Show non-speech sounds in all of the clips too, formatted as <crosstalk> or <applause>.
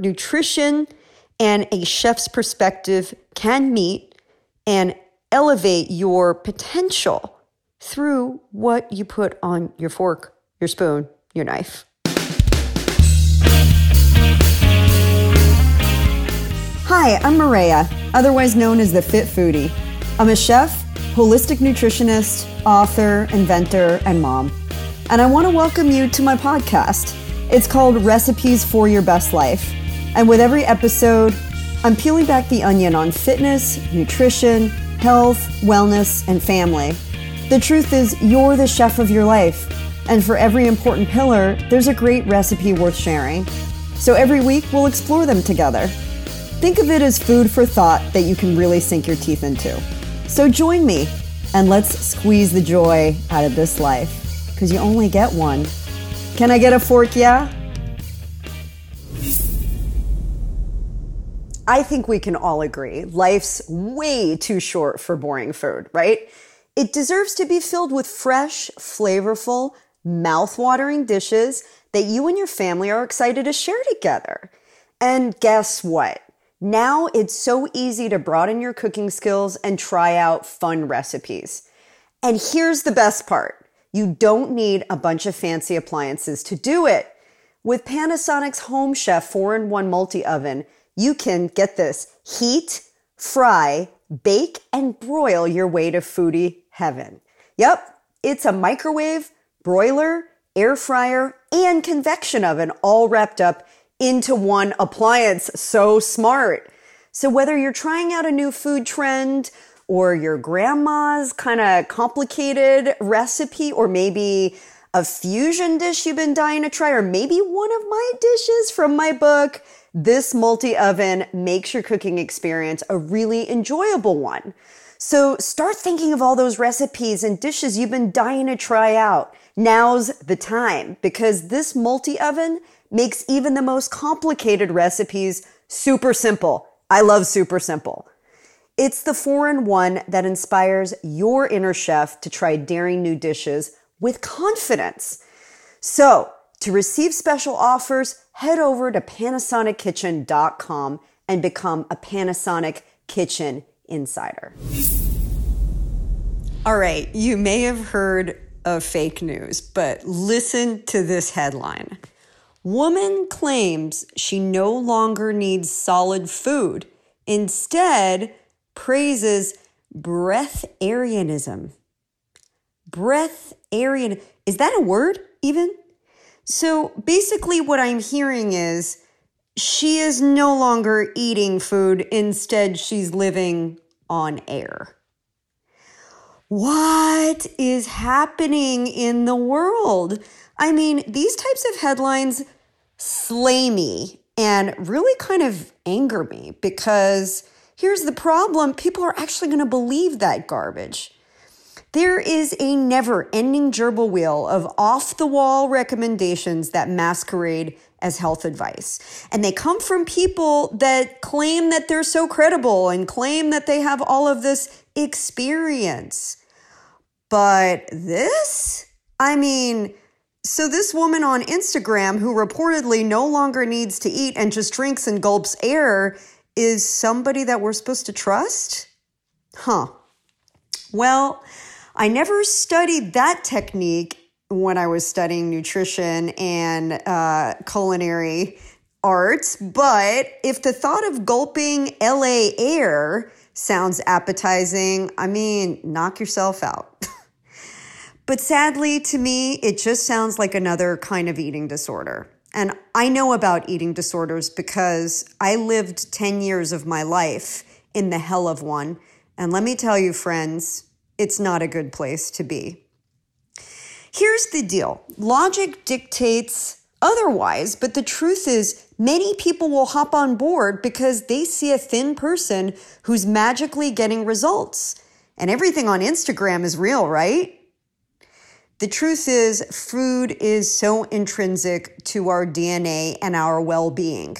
nutrition and a chef's perspective can meet and elevate your potential through what you put on your fork, your spoon, your knife. Hi, I'm Mareya, otherwise known as the Fit Foodie. I'm a chef, holistic nutritionist, author, inventor, and mom. And I want to welcome you to my podcast. It's called Recipes for Your Best Life. And with every episode, I'm peeling back the onion on fitness, nutrition, health, wellness, and family. The truth is, you're the chef of your life. And for every important pillar, there's a great recipe worth sharing. So every week, we'll explore them together. Think of it as food for thought that you can really sink your teeth into. So join me and let's squeeze the joy out of this life because you only get one. Can I get a fork? Yeah? I think we can all agree life's way too short for boring food, right? It deserves to be filled with fresh, flavorful, mouth-watering dishes that you and your family are excited to share together. And guess what? Now it's so easy to broaden your cooking skills and try out fun recipes. And here's the best part. You don't need a bunch of fancy appliances to do it. With Panasonic's Home Chef 4-in-1 multi-oven, you can get this heat, fry, bake, and broil your way to foodie heaven. Yep, it's a microwave, broiler, air fryer, and convection oven all wrapped up into one appliance. So smart. So whether you're trying out a new food trend or your grandma's kind of complicated recipe, or maybe a fusion dish you've been dying to try, or maybe one of my dishes from my book, this multi oven makes your cooking experience a really enjoyable one. So start thinking of all those recipes and dishes you've been dying to try out. Now's the time because this multi oven makes even the most complicated recipes super simple. I love super simple. It's the four in one that inspires your inner chef to try daring new dishes with confidence. So to receive special offers, head over to PanasonicKitchen.com and become a Panasonic Kitchen insider. All right, you may have heard of fake news, but listen to this headline. Woman claims she no longer needs solid food, instead, praises breatharianism. Breatharian, is that a word even? So basically, what I'm hearing is she is no longer eating food, instead, she's living on air. What is happening in the world? I mean, these types of headlines slay me and really kind of anger me because here's the problem people are actually going to believe that garbage. There is a never ending gerbil wheel of off the wall recommendations that masquerade as health advice. And they come from people that claim that they're so credible and claim that they have all of this experience. But this, I mean, so this woman on Instagram who reportedly no longer needs to eat and just drinks and gulps air is somebody that we're supposed to trust? Huh. Well, I never studied that technique when I was studying nutrition and uh, culinary arts, but if the thought of gulping LA air sounds appetizing, I mean, knock yourself out. <laughs> but sadly, to me, it just sounds like another kind of eating disorder. And I know about eating disorders because I lived 10 years of my life in the hell of one. And let me tell you, friends, it's not a good place to be. Here's the deal logic dictates otherwise, but the truth is, many people will hop on board because they see a thin person who's magically getting results. And everything on Instagram is real, right? The truth is, food is so intrinsic to our DNA and our well being.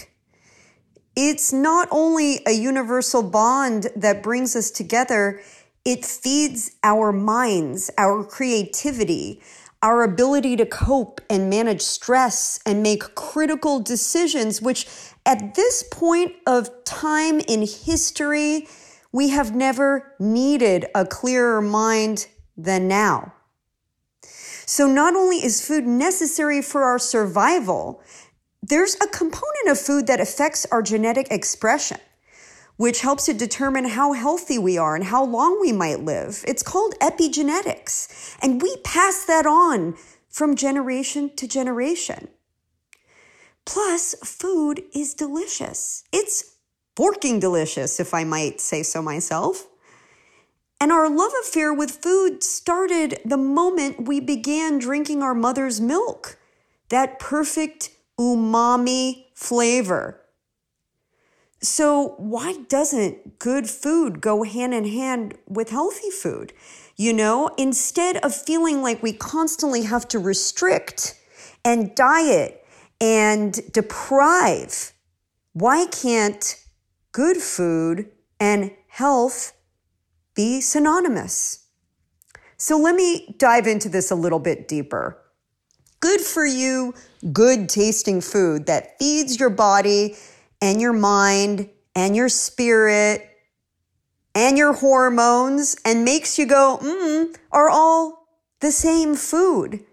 It's not only a universal bond that brings us together, it feeds our minds, our creativity, our ability to cope and manage stress and make critical decisions, which At this point of time in history, we have never needed a clearer mind than now. So, not only is food necessary for our survival, there's a component of food that affects our genetic expression, which helps to determine how healthy we are and how long we might live. It's called epigenetics, and we pass that on from generation to generation. Plus, food is delicious. It's forking delicious, if I might say so myself. And our love affair with food started the moment we began drinking our mother's milk, that perfect umami flavor. So, why doesn't good food go hand in hand with healthy food? You know, instead of feeling like we constantly have to restrict and diet and deprive, why can't good food and health be synonymous. So let me dive into this a little bit deeper. Good for you, good tasting food that feeds your body and your mind and your spirit and your hormones and makes you go, mmm, are all the same food.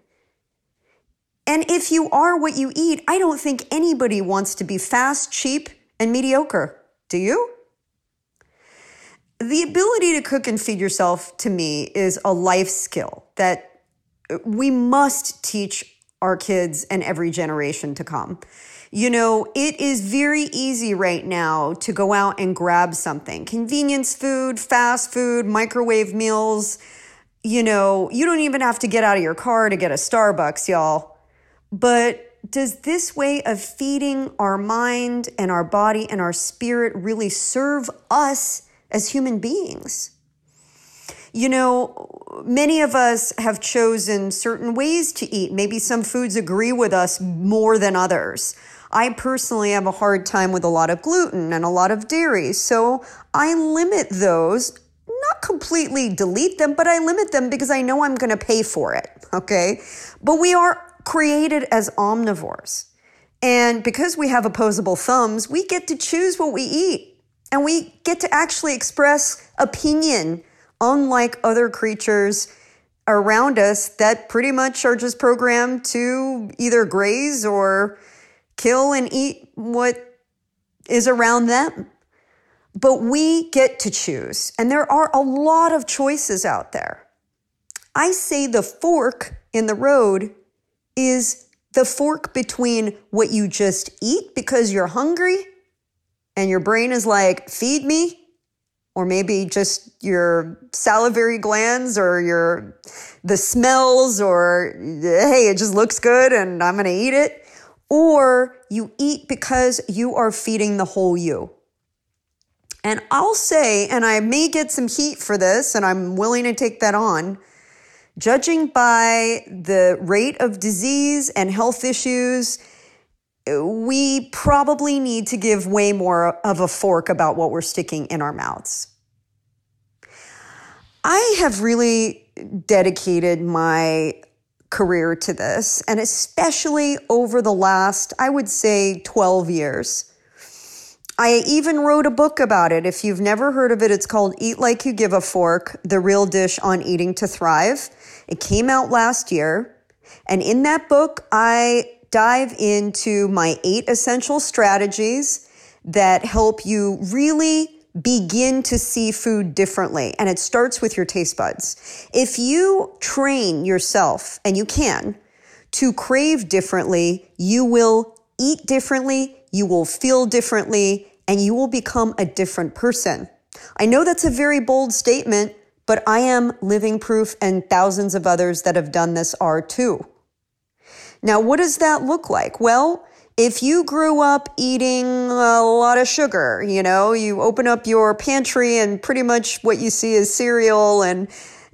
And if you are what you eat, I don't think anybody wants to be fast, cheap, and mediocre. Do you? The ability to cook and feed yourself to me is a life skill that we must teach our kids and every generation to come. You know, it is very easy right now to go out and grab something convenience food, fast food, microwave meals. You know, you don't even have to get out of your car to get a Starbucks, y'all. But does this way of feeding our mind and our body and our spirit really serve us as human beings. You know, many of us have chosen certain ways to eat. Maybe some foods agree with us more than others. I personally have a hard time with a lot of gluten and a lot of dairy, so I limit those. Not completely delete them, but I limit them because I know I'm going to pay for it. Okay. But we are created as omnivores. And because we have opposable thumbs, we get to choose what we eat. And we get to actually express opinion, unlike other creatures around us that pretty much are just programmed to either graze or kill and eat what is around them. But we get to choose, and there are a lot of choices out there. I say the fork in the road is the fork between what you just eat because you're hungry and your brain is like, feed me, or maybe just your salivary glands or your the smells or hey it just looks good and i'm going to eat it or you eat because you are feeding the whole you and i'll say and i may get some heat for this and i'm willing to take that on judging by the rate of disease and health issues we probably need to give way more of a fork about what we're sticking in our mouths. I have really dedicated my career to this, and especially over the last, I would say, 12 years. I even wrote a book about it. If you've never heard of it, it's called Eat Like You Give a Fork The Real Dish on Eating to Thrive. It came out last year. And in that book, I dive into my eight essential strategies that help you really begin to see food differently. And it starts with your taste buds. If you train yourself, and you can, to crave differently, you will eat differently, you will feel differently, and you will become a different person. I know that's a very bold statement, but I am living proof, and thousands of others that have done this are too. Now, what does that look like? Well, if you grew up eating a lot of sugar, you know, you open up your pantry and pretty much what you see is cereal and,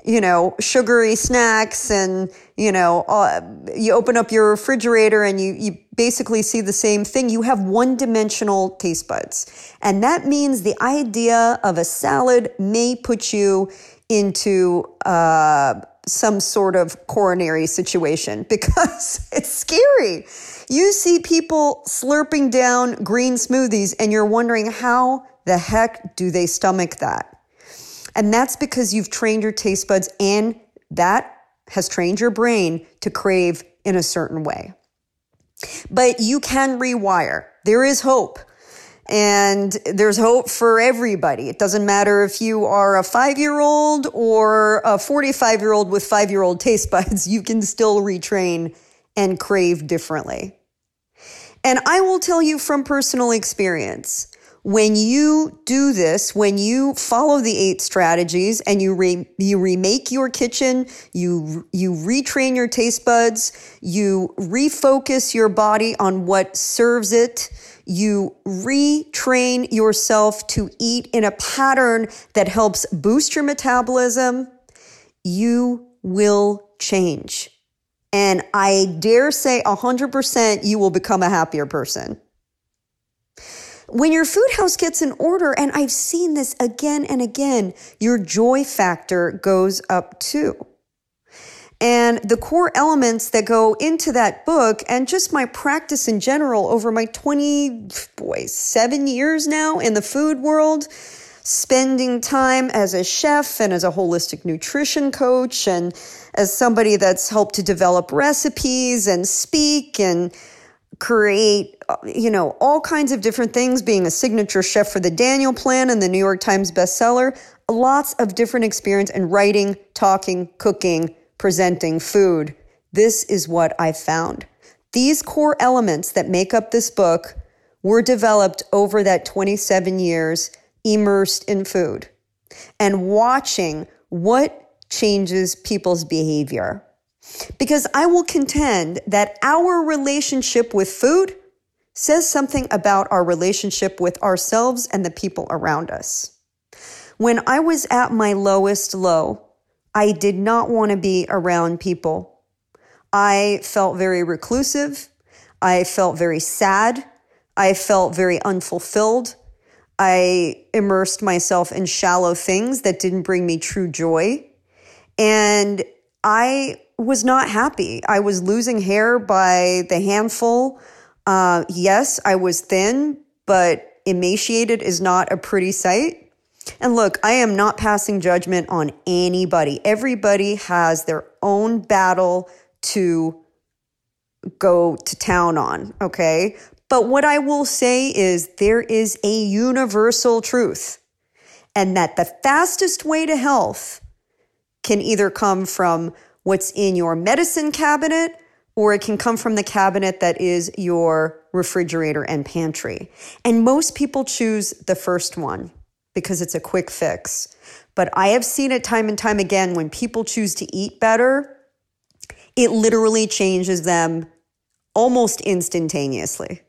you know, sugary snacks and, you know, uh, you open up your refrigerator and you, you basically see the same thing. You have one dimensional taste buds. And that means the idea of a salad may put you into uh, some sort of coronary situation <laughs> because it's scary. You see people slurping down green smoothies and you're wondering how the heck do they stomach that? And that's because you've trained your taste buds and that has trained your brain to crave in a certain way. But you can rewire. There is hope. And there's hope for everybody. It doesn't matter if you are a five year old or a 45 year old with five year old taste buds, <laughs> you can still retrain and crave differently. And I will tell you from personal experience, when you do this, when you follow the eight strategies and you re, you remake your kitchen, you you retrain your taste buds, you refocus your body on what serves it, you retrain yourself to eat in a pattern that helps boost your metabolism, you will change. And I dare say 100% you will become a happier person. When your food house gets in order, and I've seen this again and again, your joy factor goes up too. And the core elements that go into that book and just my practice in general over my 20, boy, seven years now in the food world, spending time as a chef and as a holistic nutrition coach and as somebody that's helped to develop recipes and speak and create, you know, all kinds of different things, being a signature chef for the Daniel Plan and the New York Times bestseller, lots of different experience in writing, talking, cooking, presenting food. This is what I found. These core elements that make up this book were developed over that 27 years immersed in food and watching what changes people's behavior. Because I will contend that our relationship with food says something about our relationship with ourselves and the people around us. When I was at my lowest low, I did not want to be around people. I felt very reclusive. I felt very sad. I felt very unfulfilled. I immersed myself in shallow things that didn't bring me true joy. And I was not happy. I was losing hair by the handful. Uh, yes, I was thin, but emaciated is not a pretty sight. And look, I am not passing judgment on anybody. Everybody has their own battle to go to town on, okay? But what I will say is there is a universal truth, and that the fastest way to health can either come from what's in your medicine cabinet, or it can come from the cabinet that is your refrigerator and pantry. And most people choose the first one because it's a quick fix. But I have seen it time and time again when people choose to eat better, it literally changes them almost instantaneously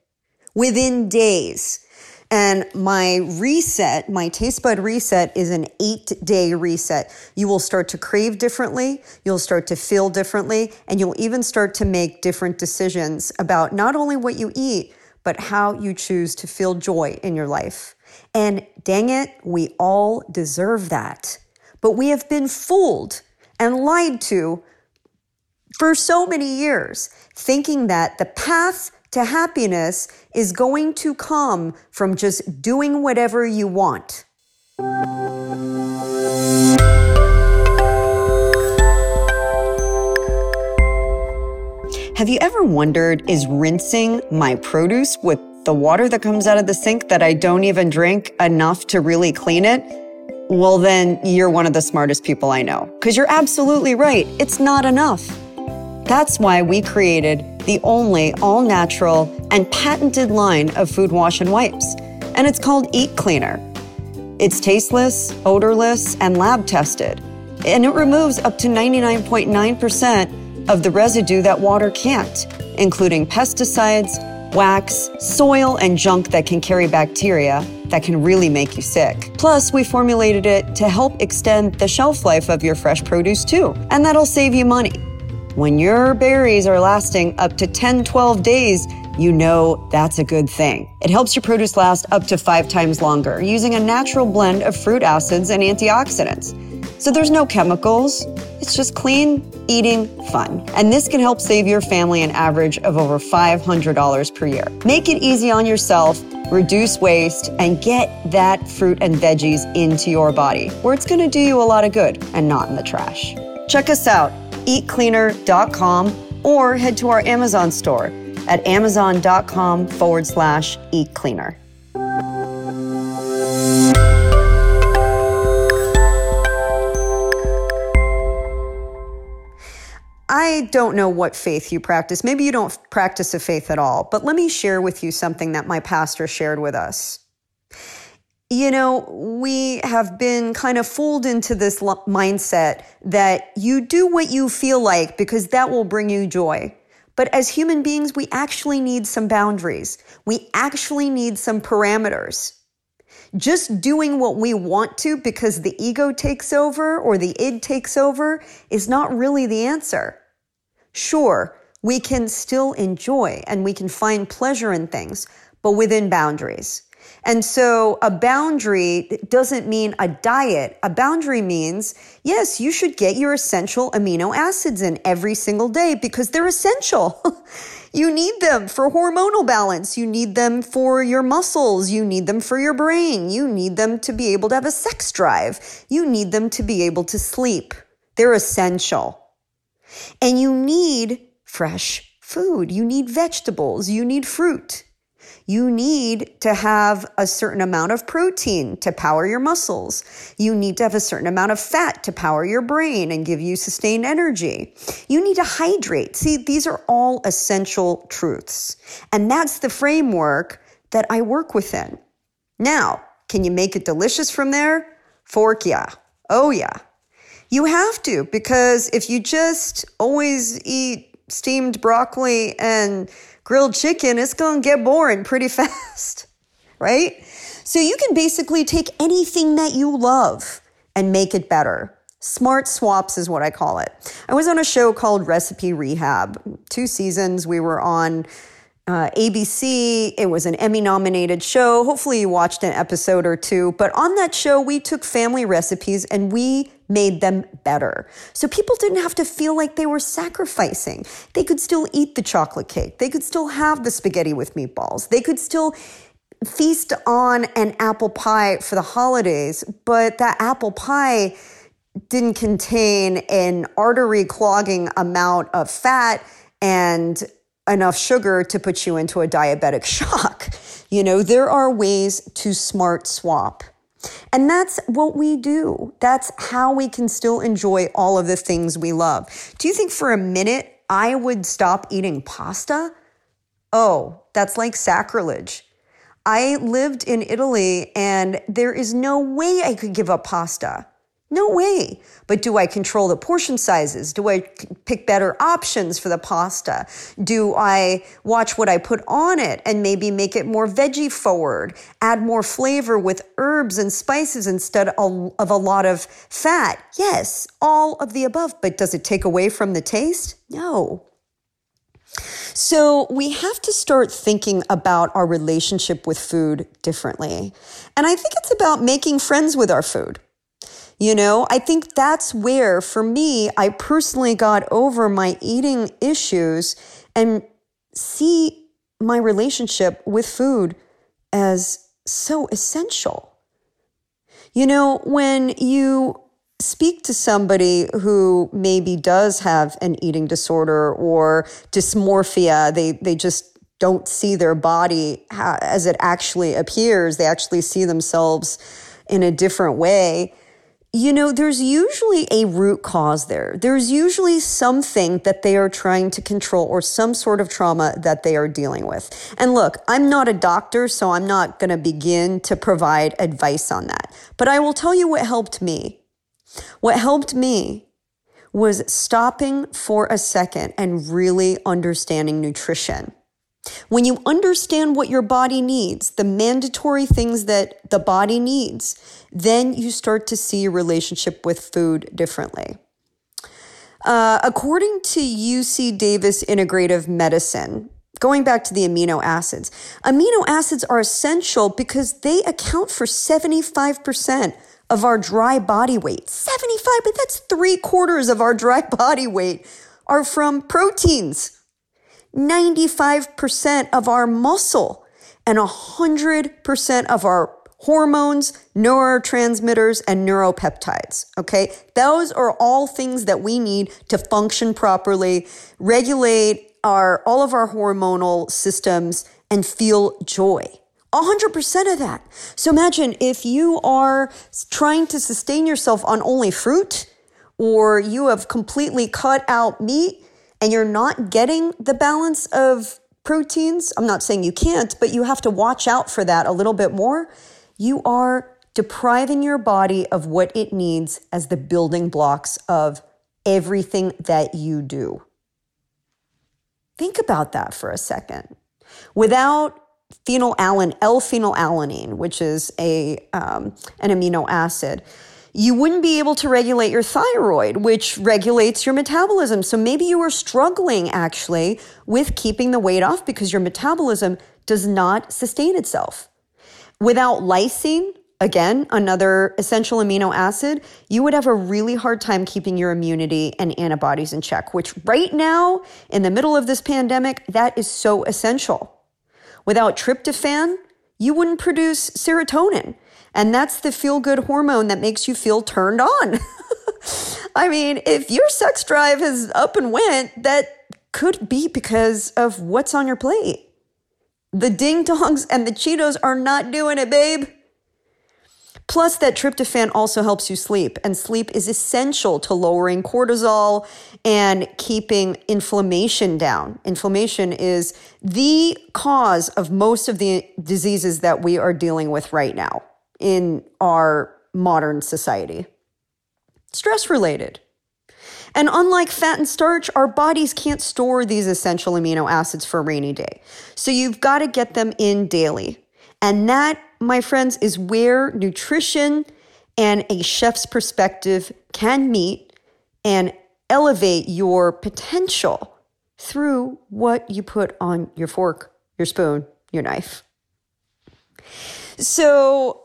within days. And my reset, my taste bud reset is an eight day reset. You will start to crave differently, you'll start to feel differently, and you'll even start to make different decisions about not only what you eat, but how you choose to feel joy in your life. And dang it, we all deserve that. But we have been fooled and lied to for so many years, thinking that the path to happiness is going to come from just doing whatever you want. Have you ever wondered is rinsing my produce with the water that comes out of the sink that I don't even drink enough to really clean it? Well, then you're one of the smartest people I know. Because you're absolutely right. It's not enough. That's why we created the only all natural and patented line of food wash and wipes, and it's called Eat Cleaner. It's tasteless, odorless, and lab tested, and it removes up to 99.9% of the residue that water can't, including pesticides, wax, soil, and junk that can carry bacteria that can really make you sick. Plus, we formulated it to help extend the shelf life of your fresh produce too, and that'll save you money. When your berries are lasting up to 10, 12 days, you know that's a good thing. It helps your produce last up to five times longer using a natural blend of fruit acids and antioxidants. So there's no chemicals. It's just clean eating fun. And this can help save your family an average of over $500 per year. Make it easy on yourself, reduce waste, and get that fruit and veggies into your body where it's to do you a lot of good and not in the trash. Check us out, eatcleaner.com, or head to our Amazon store at amazon.com forward slash eatcleaner. I don't know what faith you practice. Maybe you don't practice a faith at all, but let me share with you something that my pastor shared with us. You know, we have been kind of fooled into this mindset that you do what you feel like because that will bring you joy. But as human beings, we actually need some boundaries. We actually need some parameters. Just doing what we want to because the ego takes over or the id takes over is not really the answer. Sure, we can still enjoy and we can find pleasure in things, but within boundaries. And so a boundary doesn't mean a diet. A boundary means, yes, you should get your essential amino acids in every single day because they're essential. <laughs> you need them for hormonal balance. You need them for your muscles. You need them for your brain. You need them to be able to have a sex drive. You need them to be able to sleep. They're essential. And you need fresh food. You need vegetables. You need fruit you need to have a certain amount of protein to power your muscles. You need to have a certain amount of fat to power your brain and give you sustained energy. You need to hydrate. See, these are all essential truths. And that's the framework that I work within. Now, can you make it delicious from there? Fork, yeah. Oh, yeah. You have to, because if you just always eat steamed broccoli and grilled chicken, it's going to get boring pretty <laughs> fast, right? So you can basically take anything that you love and make it better. Smart swaps is what I call it. I was on a show called Recipe Rehab. Two seasons we were on uh, ABC. It was an Emmy nominated show. Hopefully, you watched an episode or two. But on that show, we took family recipes and we made them better. So people didn't have to feel like they were sacrificing. They could still eat the chocolate cake, they could still have the spaghetti with meatballs, they could still feast on an apple pie for the holidays, but that apple pie didn't contain an artery clogging amount of fat and enough sugar to put you into a diabetic <laughs> shock. You know, there are ways to smart swap. And that's what we do. That's how we can still enjoy all of the things we love. Do you think for a minute I would stop eating pasta? Oh, that's like sacrilege. I lived in Italy and there is no way I could give up pasta. No way. But do I control the portion sizes? Do I pick better options for the pasta? Do I watch what I put on it and maybe make it more veggie forward? Add more flavor with herbs and spices instead of a lot of fat? Yes, all of the above. But does it take away from the taste? No. So we have to start thinking about our relationship with food differently. And I think it's about making friends with our food. You know, I think that's where, for me, I personally got over my eating issues and see my relationship with food as so essential. You know, when you speak to somebody who maybe does have an eating disorder or dysmorphia, they, they just don't see their body as it actually appears, they actually see themselves in a different way you know, there's usually a root cause there. There's usually something that they are trying to control or some sort of trauma that they are dealing with. And look, I'm not a doctor, so I'm not going to begin to provide advice on that. But I will tell you what helped me. What helped me was stopping for a second and really understanding nutrition. When you understand what your body needs, the mandatory things that the body needs, then you start to see your relationship with food differently. Uh, according to UC Davis Integrative Medicine, going back to the amino acids, amino acids are essential because they account for 75% of our dry body weight, 75, but that's three quarters of our dry <laughs> body weight are from proteins. 95% of our muscle and 100% of our hormones, neurotransmitters, and neuropeptides. Okay. Those are all things that we need to function properly, regulate our, all of our hormonal systems and feel joy. 100% of that. So imagine if you are trying to sustain yourself on only fruit or you have completely cut out meat and you're not getting the balance of proteins. I'm not saying you can't, but you have to watch out for that a little bit more. You are depriving your body of what it needs as the building blocks of everything that you do. Think about that for a second. Without phenylalanine, L-phenylalanine, which is a um, an amino acid, you wouldn't be able to regulate your thyroid, which regulates your metabolism. So maybe you are struggling actually with keeping the weight off because your metabolism does not sustain itself. Without lysine, again, another essential amino acid, you would have a really hard time keeping your immunity and antibodies in check, which right now, in the middle of this pandemic, that is so essential. Without tryptophan, you wouldn't produce serotonin. And that's the feel good hormone that makes you feel turned on. <laughs> I mean, if your sex drive has up and went, that could be because of what's on your plate. The ding dongs and the Cheetos are not doing it, babe. Plus, that tryptophan also helps you sleep, and sleep is essential to lowering cortisol and keeping inflammation down. Inflammation is the cause of most of the diseases that we are dealing with right now in our modern society. Stress related. And unlike fat and starch, our bodies can't store these essential amino acids for a rainy day. So you've got to get them in daily. And that my friends, is where nutrition and a chef's perspective can meet and elevate your potential through what you put on your fork, your spoon, your knife. So,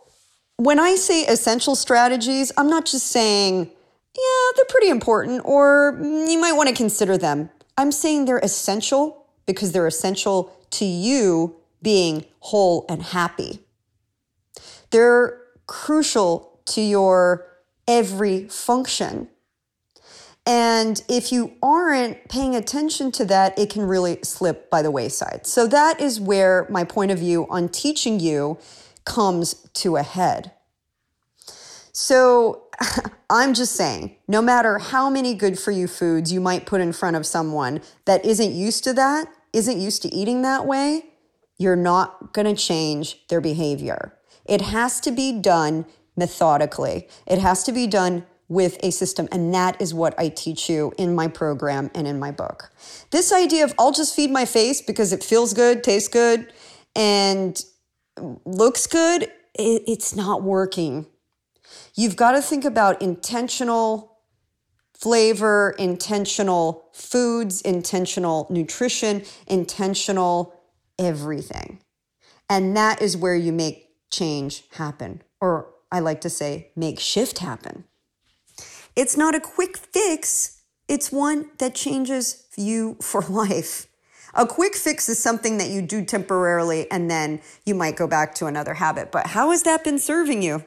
when I say essential strategies, I'm not just saying, yeah, they're pretty important, or you might want to consider them. I'm saying they're essential because they're essential to you being whole and happy. They're crucial to your every function. And if you aren't paying attention to that, it can really slip by the wayside. So that is where my point of view on teaching you comes to a head. So <laughs> I'm just saying, no matter how many good for you foods you might put in front of someone that isn't used to that, isn't used to eating that way, you're not going to change their behavior. It has to be done methodically. It has to be done with a system. And that is what I teach you in my program and in my book. This idea of I'll just feed my face because it feels good, tastes good, and looks good, it's not working. You've got to think about intentional flavor, intentional foods, intentional nutrition, intentional everything. And that is where you make change happen, or I like to say, make shift happen. It's not a quick fix, it's one that changes you <laughs> for life. A quick fix is something that you do temporarily and then you might go back to another habit. But how has that been serving you?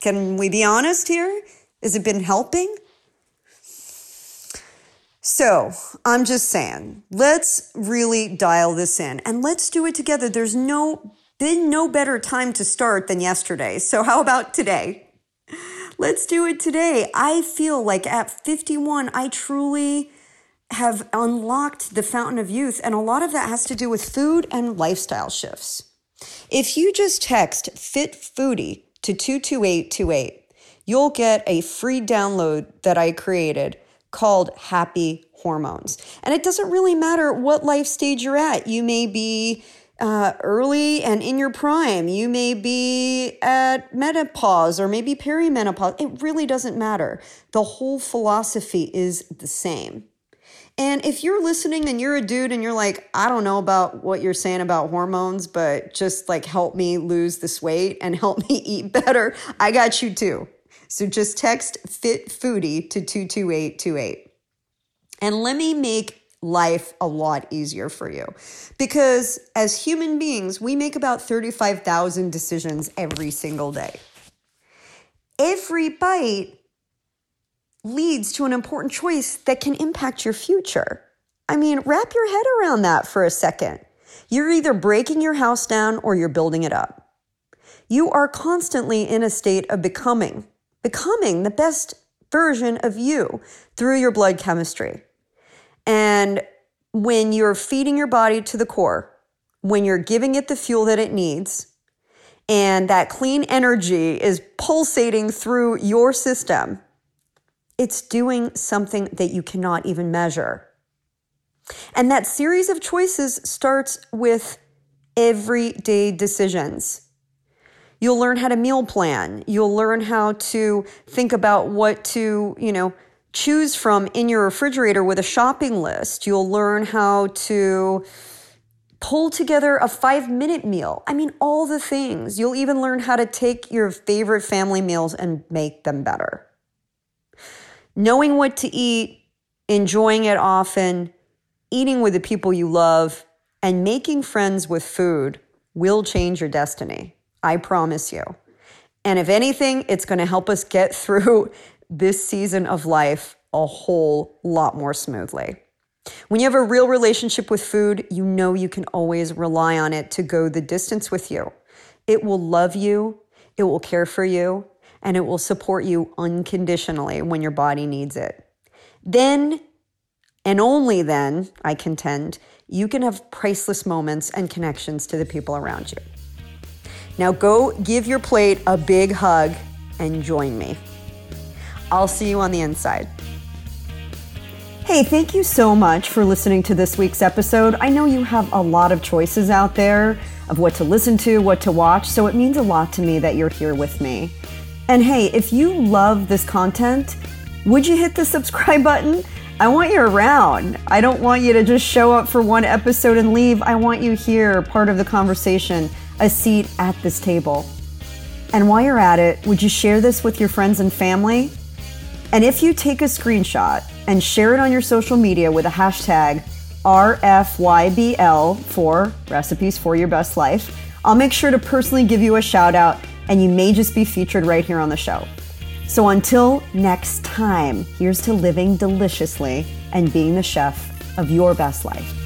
Can we be honest here? Has it been helping? So I'm just saying, let's really dial this in and let's do it together. There's no been no better time to start than yesterday. So, how about today? Let's do it today. I feel like at 51, I truly have unlocked the fountain of youth, and a lot of that has to do with food and lifestyle shifts. If you just text Fit Foodie to 22828, you'll get a free download that I created called Happy Hormones. And it doesn't really matter what life stage you're at. You may be uh, early and in your prime. You may be at menopause or maybe perimenopause. It really doesn't matter. The whole philosophy is the same. And if you're listening and you're a dude and you're like, I don't know about what you're saying about hormones, but just like help me lose this weight and <laughs> help me eat better, I got you too. So just text Fit Foodie to 22828. And let me make life a lot easier for you. Because as human beings, we make about 35,000 decisions every single day. Every bite leads to an important choice that can impact your future. I mean, wrap your head around that for a second. You're either breaking your house down or you're building it up. You are constantly in a state of becoming, becoming the best version of you through your blood chemistry. And when you're feeding your body to the core, when you're giving it the fuel that it needs, and that clean energy is pulsating through your system, it's doing something that you cannot even measure. And that series of choices starts with everyday decisions. You'll learn how to meal plan. You'll learn how to think about what to, you know, choose from in your refrigerator with a shopping list. You'll learn how to pull together a five minute meal. I mean, all the things. You'll even learn how to take your favorite family meals and make them better. Knowing what to eat, enjoying it often, eating with the people you love, and making friends with food will change your destiny. I promise you. And if anything, it's going to help us get <laughs> through this season of life a whole lot more smoothly. When you have a real relationship with food, you know you can always rely on it to go the distance with you. It will love you, it will care for you, and it will support you unconditionally when your body needs it. Then, and only then, I contend, you can have priceless moments and connections to the people around you. Now go give your plate a big hug and join me. I'll see you on the inside. Hey, thank you so much for listening to this week's episode. I know you have a lot of choices out there of what to listen to, what to watch, so it means a lot to me that you're here with me. And hey, if you love this content, would you hit the subscribe button? I want you around. I don't want you to just show up for one episode and leave. I want you here, part of the conversation, a seat at this table. And while you're at it, would you share this with your friends and family? And if you take a screenshot and share it on your social media with a hashtag RFYBL for Recipes for Your Best Life, I'll make sure to personally give you a shout out and you may just be featured right here on the show. So until next time, here's to living deliciously and being the chef of your best life.